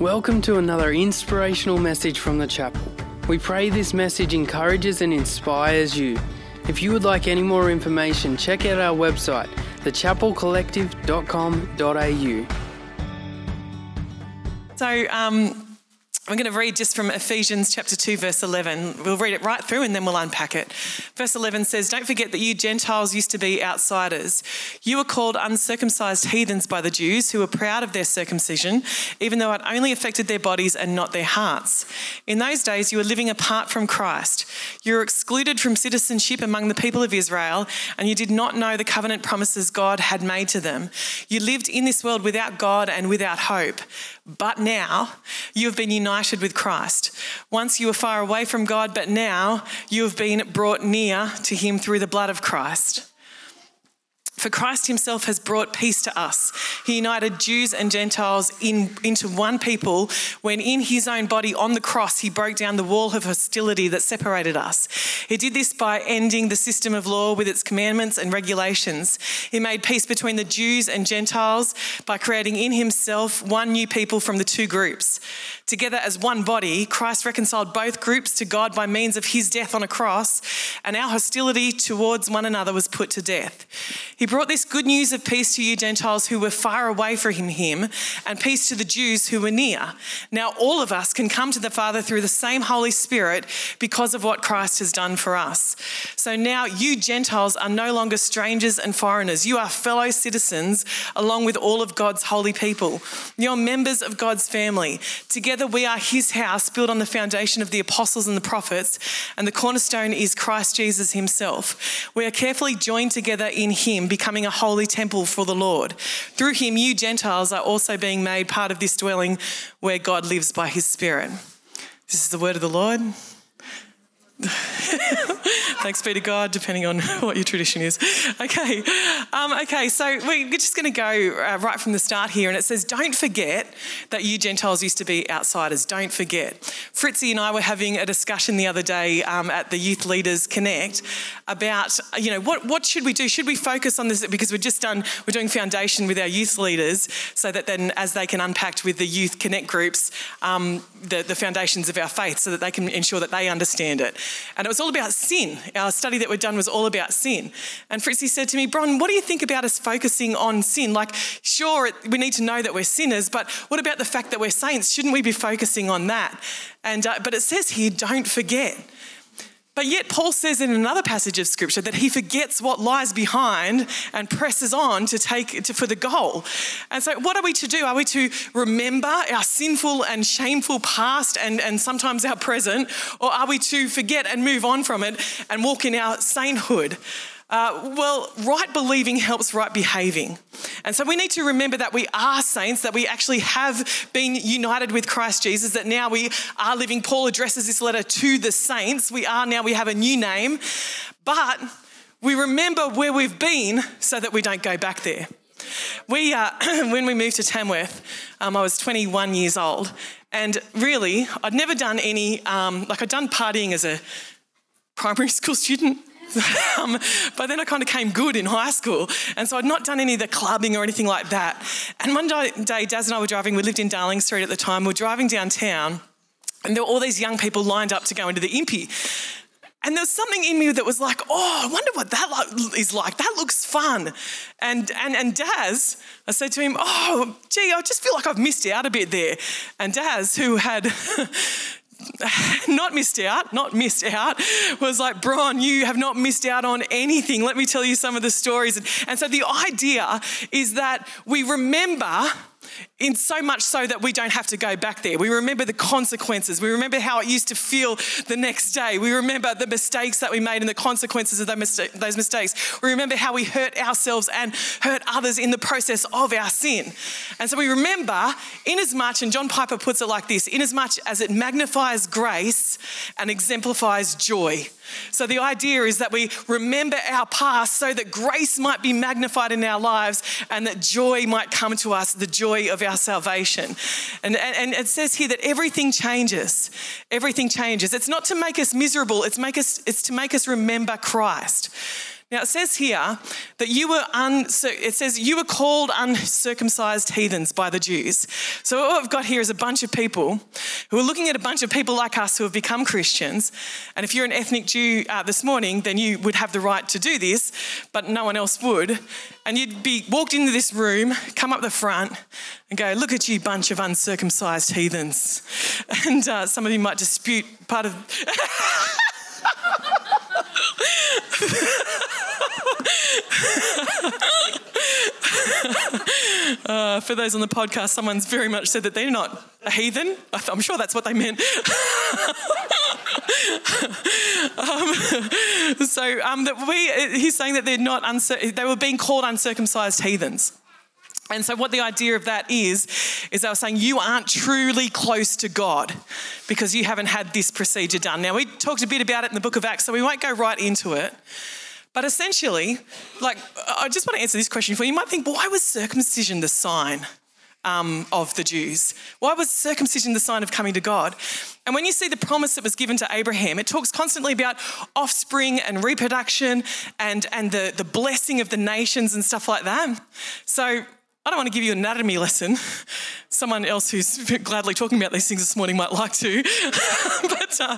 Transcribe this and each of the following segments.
Welcome to another inspirational message from the chapel. We pray this message encourages and inspires you. If you would like any more information, check out our website, thechapelcollective.com.au. So, um, I'm going to read just from Ephesians chapter 2, verse 11. We'll read it right through and then we'll unpack it. Verse 11 says, Don't forget that you Gentiles used to be outsiders. You were called uncircumcised heathens by the Jews who were proud of their circumcision, even though it only affected their bodies and not their hearts. In those days, you were living apart from Christ. You were excluded from citizenship among the people of Israel, and you did not know the covenant promises God had made to them. You lived in this world without God and without hope. But now you have been united with Christ. Once you were far away from God, but now you have been brought near to Him through the blood of Christ. For Christ himself has brought peace to us. He united Jews and Gentiles in, into one people when, in his own body on the cross, he broke down the wall of hostility that separated us. He did this by ending the system of law with its commandments and regulations. He made peace between the Jews and Gentiles by creating in himself one new people from the two groups. Together as one body, Christ reconciled both groups to God by means of his death on a cross, and our hostility towards one another was put to death. He brought this good news of peace to you Gentiles who were far away from him, and peace to the Jews who were near. Now all of us can come to the Father through the same Holy Spirit because of what Christ has done for us. So now you Gentiles are no longer strangers and foreigners. You are fellow citizens along with all of God's holy people. You're members of God's family. Together we are his house built on the foundation of the apostles and the prophets, and the cornerstone is Christ Jesus himself. We are carefully joined together in him, becoming a holy temple for the Lord. Through him, you Gentiles are also being made part of this dwelling where God lives by his Spirit. This is the word of the Lord. Thanks be to God, depending on what your tradition is. Okay, um, okay. So we're just going to go uh, right from the start here, and it says, "Don't forget that you Gentiles used to be outsiders. Don't forget." Fritzy and I were having a discussion the other day um, at the Youth Leaders Connect about, you know, what what should we do? Should we focus on this because we're just done? We're doing foundation with our youth leaders, so that then as they can unpack with the Youth Connect groups um, the the foundations of our faith, so that they can ensure that they understand it. And it was all about sin. Our study that we'd done was all about sin. And Fritzy said to me, Bron, what do you think about us focusing on sin? Like, sure, we need to know that we're sinners, but what about the fact that we're saints? Shouldn't we be focusing on that? And, uh, but it says here, don't forget. But yet, Paul says in another passage of scripture that he forgets what lies behind and presses on to take to, for the goal. And so, what are we to do? Are we to remember our sinful and shameful past and, and sometimes our present, or are we to forget and move on from it and walk in our sainthood? Uh, well, right believing helps right behaving. And so we need to remember that we are saints, that we actually have been united with Christ Jesus, that now we are living. Paul addresses this letter to the saints. We are now, we have a new name, but we remember where we've been so that we don't go back there. We, uh, when we moved to Tamworth, um, I was 21 years old, and really, I'd never done any, um, like, I'd done partying as a primary school student, um, but then I kind of came good in high school. And so I'd not done any of the clubbing or anything like that. And one day, Daz and I were driving, we lived in Darling Street at the time, we were driving downtown, and there were all these young people lined up to go into the Impy. And there was something in me that was like, oh, I wonder what that is like. That looks fun. And, and, and Daz, I said to him, oh, gee, I just feel like I've missed out a bit there. And Daz, who had not missed out, not missed out, was like, Bron, you have not missed out on anything. Let me tell you some of the stories. And, and so the idea is that we remember in so much so that we don't have to go back there. We remember the consequences. We remember how it used to feel the next day. We remember the mistakes that we made and the consequences of those mistakes. We remember how we hurt ourselves and hurt others in the process of our sin. And so we remember, inasmuch, and John Piper puts it like this inasmuch as it magnifies grace and exemplifies joy. So the idea is that we remember our past so that grace might be magnified in our lives and that joy might come to us, the joy of our salvation. And, and, it says here that everything changes. Everything changes. It's not to make us miserable, it's, make us, it's to make us remember Christ. Now it says here that you were it says you were called uncircumcised heathens by the Jews. So what we've got here is a bunch of people who are looking at a bunch of people like us who have become Christians. And if you're an ethnic Jew uh, this morning, then you would have the right to do this, but no one else would. And you'd be walked into this room, come up the front, and go, "Look at you, bunch of uncircumcised heathens." And uh, some of you might dispute part of. uh, for those on the podcast, someone's very much said that they're not a heathen. I'm sure that's what they meant. um, so um, that we, he's saying that they're not uncir- they were being called uncircumcised heathens. And so, what the idea of that is, is they were saying you aren't truly close to God because you haven't had this procedure done. Now, we talked a bit about it in the book of Acts, so we won't go right into it. But essentially, like, I just want to answer this question for you. You might think, why was circumcision the sign um, of the Jews? Why was circumcision the sign of coming to God? And when you see the promise that was given to Abraham, it talks constantly about offspring and reproduction and, and the, the blessing of the nations and stuff like that. So I don't want to give you an anatomy lesson. Someone else who's gladly talking about these things this morning might like to. but, uh,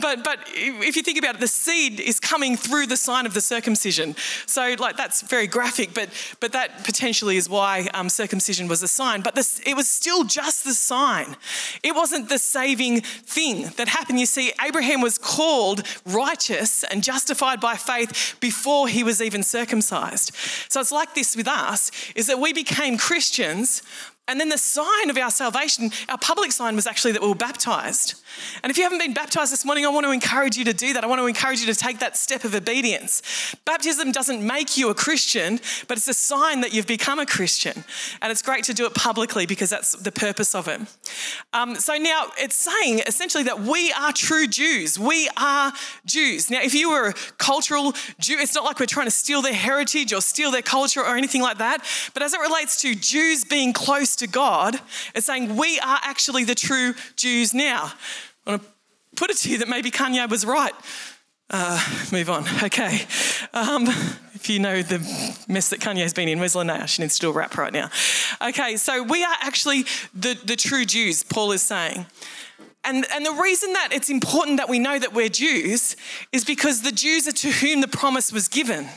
but, but if you think about it, the seed is coming through the sign of the circumcision. So, like, that's very graphic, but, but that potentially is why um, circumcision was a sign. But this, it was still just the sign. It wasn't the saving thing that happened. You see, Abraham was called righteous and justified by faith before he was even circumcised. So, it's like this with us, is that we became became Christians and then the sign of our salvation, our public sign was actually that we were baptized. And if you haven't been baptized this morning, I want to encourage you to do that. I want to encourage you to take that step of obedience. Baptism doesn't make you a Christian, but it's a sign that you've become a Christian. And it's great to do it publicly because that's the purpose of it. Um, so now it's saying essentially that we are true Jews. We are Jews. Now, if you were a cultural Jew, it's not like we're trying to steal their heritage or steal their culture or anything like that. But as it relates to Jews being close to God, it's saying we are actually the true Jews now. I want to put it to you that maybe Kanye was right. Uh, move on. Okay. Um, if you know the mess that Kanye's been in, where's Linnea? She needs to do a rap right now. Okay, so we are actually the, the true Jews, Paul is saying. And, and the reason that it's important that we know that we're Jews is because the Jews are to whom the promise was given.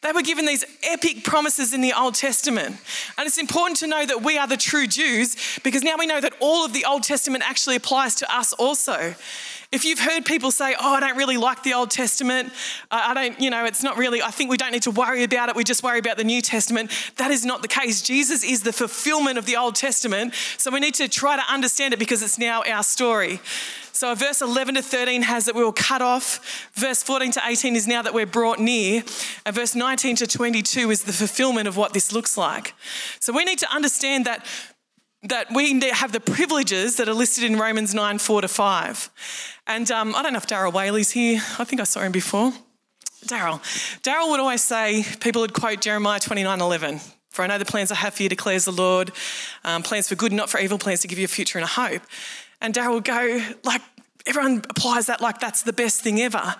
They were given these epic promises in the Old Testament. And it's important to know that we are the true Jews because now we know that all of the Old Testament actually applies to us also. If you've heard people say, Oh, I don't really like the Old Testament, uh, I don't, you know, it's not really, I think we don't need to worry about it, we just worry about the New Testament. That is not the case. Jesus is the fulfillment of the Old Testament. So we need to try to understand it because it's now our story. So verse 11 to 13 has that we were cut off. Verse 14 to 18 is now that we're brought near. And verse 19 to 22 is the fulfillment of what this looks like. So we need to understand that that we have the privileges that are listed in Romans 9 4 to 5. And um, I don't know if Daryl Whaley's here. I think I saw him before. Daryl. Daryl would always say, people would quote Jeremiah 29 11. For I know the plans I have for you, declares the Lord. Um, plans for good, not for evil, plans to give you a future and a hope. And Daryl would go, like, everyone applies that like that's the best thing ever.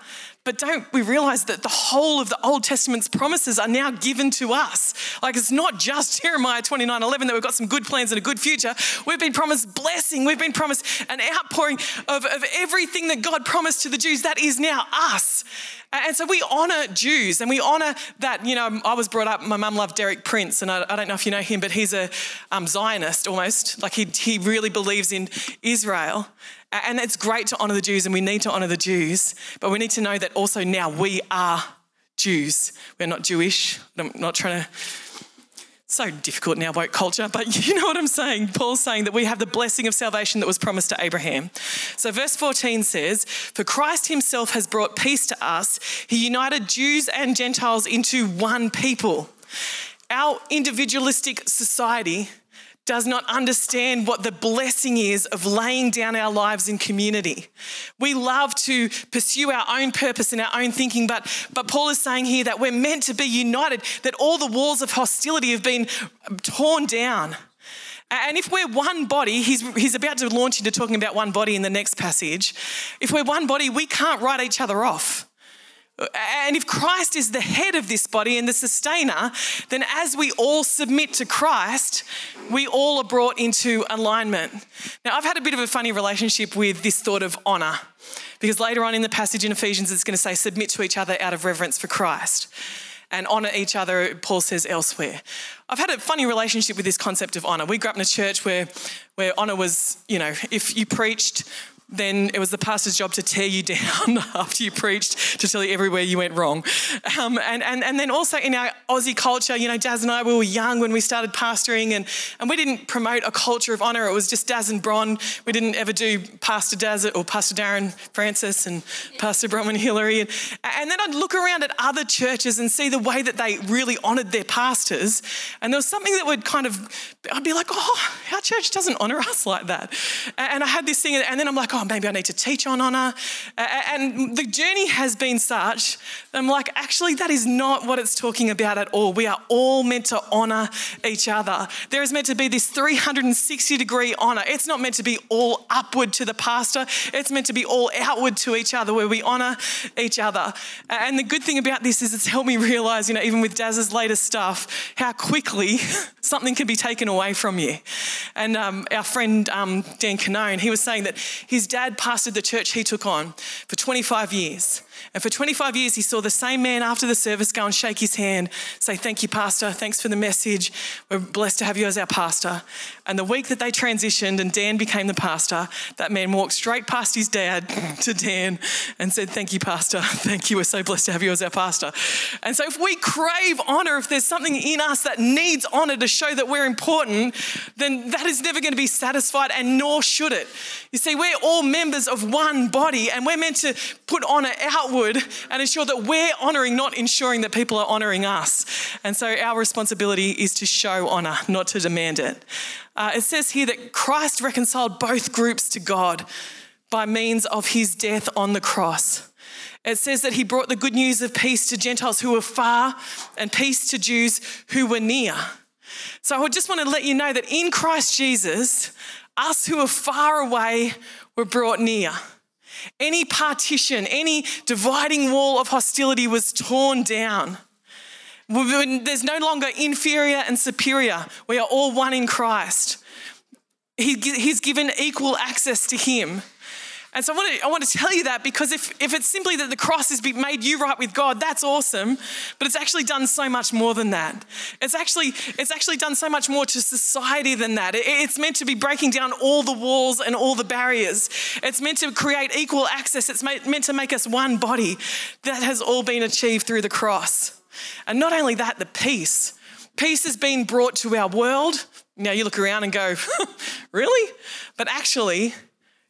But don't we realize that the whole of the Old Testament's promises are now given to us? Like it's not just Jeremiah 29 11 that we've got some good plans and a good future. We've been promised blessing, we've been promised an outpouring of, of everything that God promised to the Jews. That is now us. And so we honour Jews and we honour that, you know, I was brought up, my mum loved Derek Prince, and I, I, don't know if you know him, but he's a um, Zionist almost. Like he, he really believes in Israel. And it's great to honour the Jews and we need to honour the Jews, but we need to know that also now we are Jews. We're not Jewish. I'm not trying to so difficult in our woke culture, but you know what I'm saying. Paul's saying that we have the blessing of salvation that was promised to Abraham. So, verse 14 says, For Christ himself has brought peace to us. He united Jews and Gentiles into one people. Our individualistic society does not understand what the blessing is of laying down our lives in community. We love to pursue our own purpose and our own thinking, but, but Paul is saying here that we're meant to be united, that all the walls of hostility have been torn down. And if we're one body, he's, he's about to launch into talking about one body in the next passage. If we're one body, we can't write each other off. And if Christ is the head of this body and the sustainer, then as we all submit to Christ, we all are brought into alignment. Now, I've had a bit of a funny relationship with this thought of honor, because later on in the passage in Ephesians, it's going to say, submit to each other out of reverence for Christ and honor each other, Paul says elsewhere. I've had a funny relationship with this concept of honor. We grew up in a church where, where honor was, you know, if you preached then it was the pastor's job to tear you down after you preached to tell you everywhere you went wrong. Um, and, and, and then also in our Aussie culture, you know, Daz and I, we were young when we started pastoring and, and we didn't promote a culture of honour. It was just Daz and Bron. We didn't ever do Pastor Daz or Pastor Darren Francis and Pastor Bronwyn Hillary. And, and then I'd look around at other churches and see the way that they really honoured their pastors. And there was something that would kind of, I'd be like, oh, our church doesn't honour us like that. And I had this thing, and then I'm like, maybe I need to teach on honor. And the journey has been such, I'm like, actually, that is not what it's talking about at all. We are all meant to honor each other. There is meant to be this 360 degree honor. It's not meant to be all upward to the pastor, it's meant to be all outward to each other, where we honor each other. And the good thing about this is it's helped me realize, you know, even with Daz's latest stuff, how quickly something can be taken away from you. And um, our friend um, Dan Canone, he was saying that his dad pastored the church he took on for 25 years. And for 25 years, he saw the same man after the service go and shake his hand, say, Thank you, Pastor. Thanks for the message. We're blessed to have you as our pastor. And the week that they transitioned and Dan became the pastor, that man walked straight past his dad to Dan and said, Thank you, Pastor. Thank you. We're so blessed to have you as our pastor. And so, if we crave honor, if there's something in us that needs honor to show that we're important, then that is never going to be satisfied, and nor should it. You see, we're all members of one body, and we're meant to put honor outward and ensure that we're honoring, not ensuring that people are honoring us. And so our responsibility is to show honor, not to demand it. Uh, it says here that Christ reconciled both groups to God by means of his death on the cross. It says that he brought the good news of peace to Gentiles who were far and peace to Jews who were near. So I just want to let you know that in Christ Jesus, us who are far away were brought near. Any partition, any dividing wall of hostility was torn down. There's no longer inferior and superior. We are all one in Christ. he's given equal access to Him. And so I want, to, I want to tell you that because if, if it's simply that the cross has made you right with God, that's awesome. But it's actually done so much more than that. It's actually, it's actually done so much more to society than that. It, it's meant to be breaking down all the walls and all the barriers. It's meant to create equal access. It's meant to make us one body. That has all been achieved through the cross. And not only that, the peace. Peace has been brought to our world. Now you look around and go, really? But actually,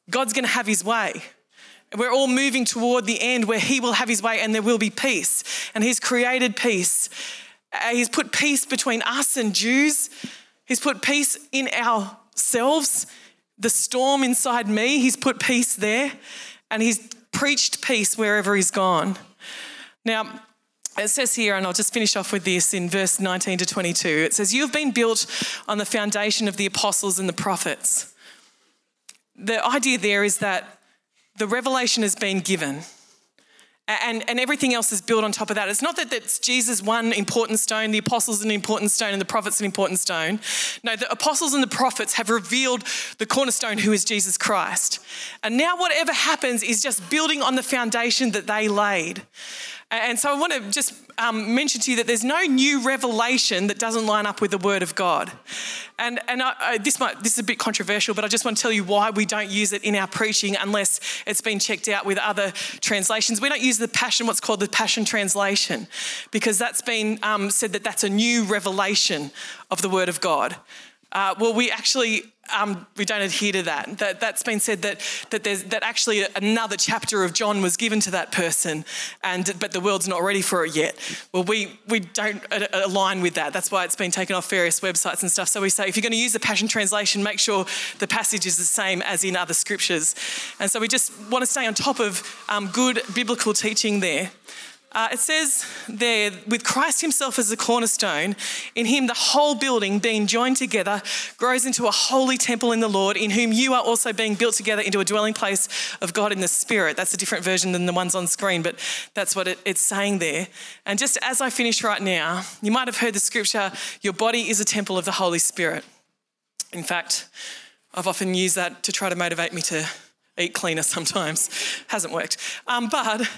God's going to have his way. We're all moving toward the end where he will have his way and there will be peace. And he's created peace. Uh, he's put peace between us and Jews. He's put peace in ourselves. The storm inside me, he's put peace there. And he's preached peace wherever he's gone. Now, it says here, and I'll just finish off with this in verse 19 to 22. It says, You have been built on the foundation of the apostles and the prophets the idea there is that the revelation has been given. And, and everything else is built on top of that. It's not that it's Jesus one important stone, the apostles an important stone, and the prophets an important stone. No, the apostles and the prophets have revealed the cornerstone who is Jesus Christ. And now whatever happens is just building on the foundation that they laid. And so I want to just um, mention to you that there's no new revelation that doesn't line up with the Word of God. And, and I, I, this, might, this is a bit controversial, but I just want to tell you why we don't use it in our preaching unless it's been checked out with other translations. We don't use the Passion, what's called the Passion Translation, because that's been um, said that that's a new revelation of the Word of God. Uh, well, we actually um, we don't adhere to that. that. That's been said that that there's that actually another chapter of John was given to that person, and but the world's not ready for it yet. Well, we we don't align with that. That's why it's been taken off various websites and stuff. So we say if you're going to use the Passion Translation, make sure the passage is the same as in other scriptures. And so we just want to stay on top of um, good biblical teaching there. Uh, it says there, with Christ Himself as the cornerstone, in Him the whole building being joined together grows into a holy temple in the Lord, in whom you are also being built together into a dwelling place of God in the Spirit. That's a different version than the ones on screen, but that's what it, it's saying there. And just as I finish right now, you might have heard the scripture your body is a temple of the Holy Spirit. In fact, I've often used that to try to motivate me to eat cleaner sometimes. Hasn't worked. Um, but,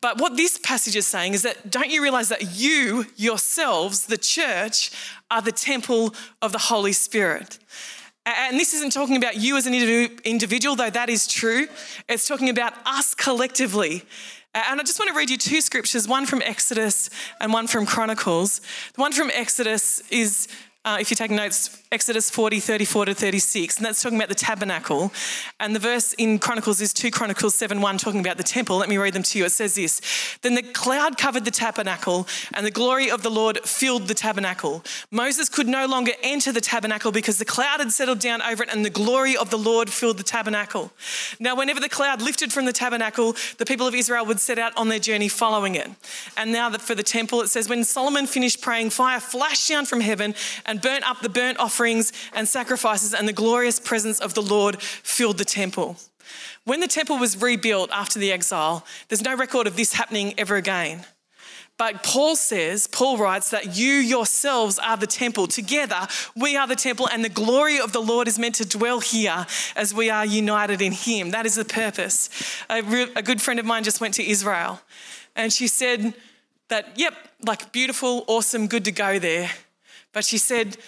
but what this passage is saying is that don't you realize that you yourselves, the church, are the temple of the Holy Spirit? And this isn't talking about you as an individual, though that is true. It's talking about us collectively. And I just want to read you two scriptures, one from Exodus and one from Chronicles. The one from Exodus is uh, if you take notes, Exodus 40, 34 to 36, and that's talking about the tabernacle. And the verse in Chronicles is 2 Chronicles 7 1, talking about the temple. Let me read them to you. It says this Then the cloud covered the tabernacle, and the glory of the Lord filled the tabernacle. Moses could no longer enter the tabernacle because the cloud had settled down over it, and the glory of the Lord filled the tabernacle. Now, whenever the cloud lifted from the tabernacle, the people of Israel would set out on their journey following it. And now that for the temple, it says, When Solomon finished praying, fire flashed down from heaven and burnt up the burnt offerings and sacrifices, and the glorious presence of the Lord filled the temple. When the temple was rebuilt after the exile, there's no record of this happening ever again. But Paul says, Paul writes that you yourselves are the temple. Together, we are the temple, and the glory of the Lord is meant to dwell here as we are united in Him. That is the purpose. A, re- a good friend of mine just went to Israel, and she said that, yep, like beautiful, awesome, good to go there. But she said,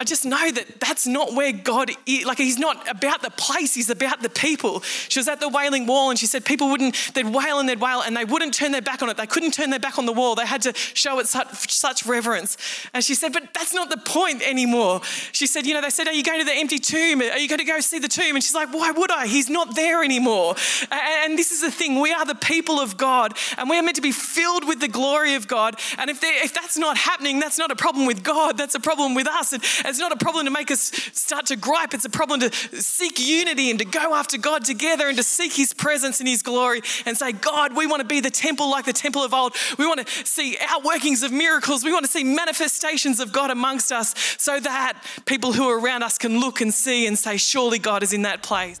I just know that that's not where God is. Like, He's not about the place, He's about the people. She was at the Wailing Wall and she said people wouldn't, they'd wail and they'd wail and they wouldn't turn their back on it. They couldn't turn their back on the wall. They had to show it such, such reverence. And she said, but that's not the point anymore. She said, you know, they said, Are you going to the empty tomb? Are you going to go see the tomb? And she's like, Why would I? He's not there anymore. And this is the thing we are the people of God and we are meant to be filled with the glory of God. And if, if that's not happening, that's not a problem with God, that's a problem with us. And, it's not a problem to make us start to gripe. It's a problem to seek unity and to go after God together and to seek His presence and His glory and say, God, we want to be the temple like the temple of old. We want to see outworkings of miracles. We want to see manifestations of God amongst us so that people who are around us can look and see and say, surely God is in that place.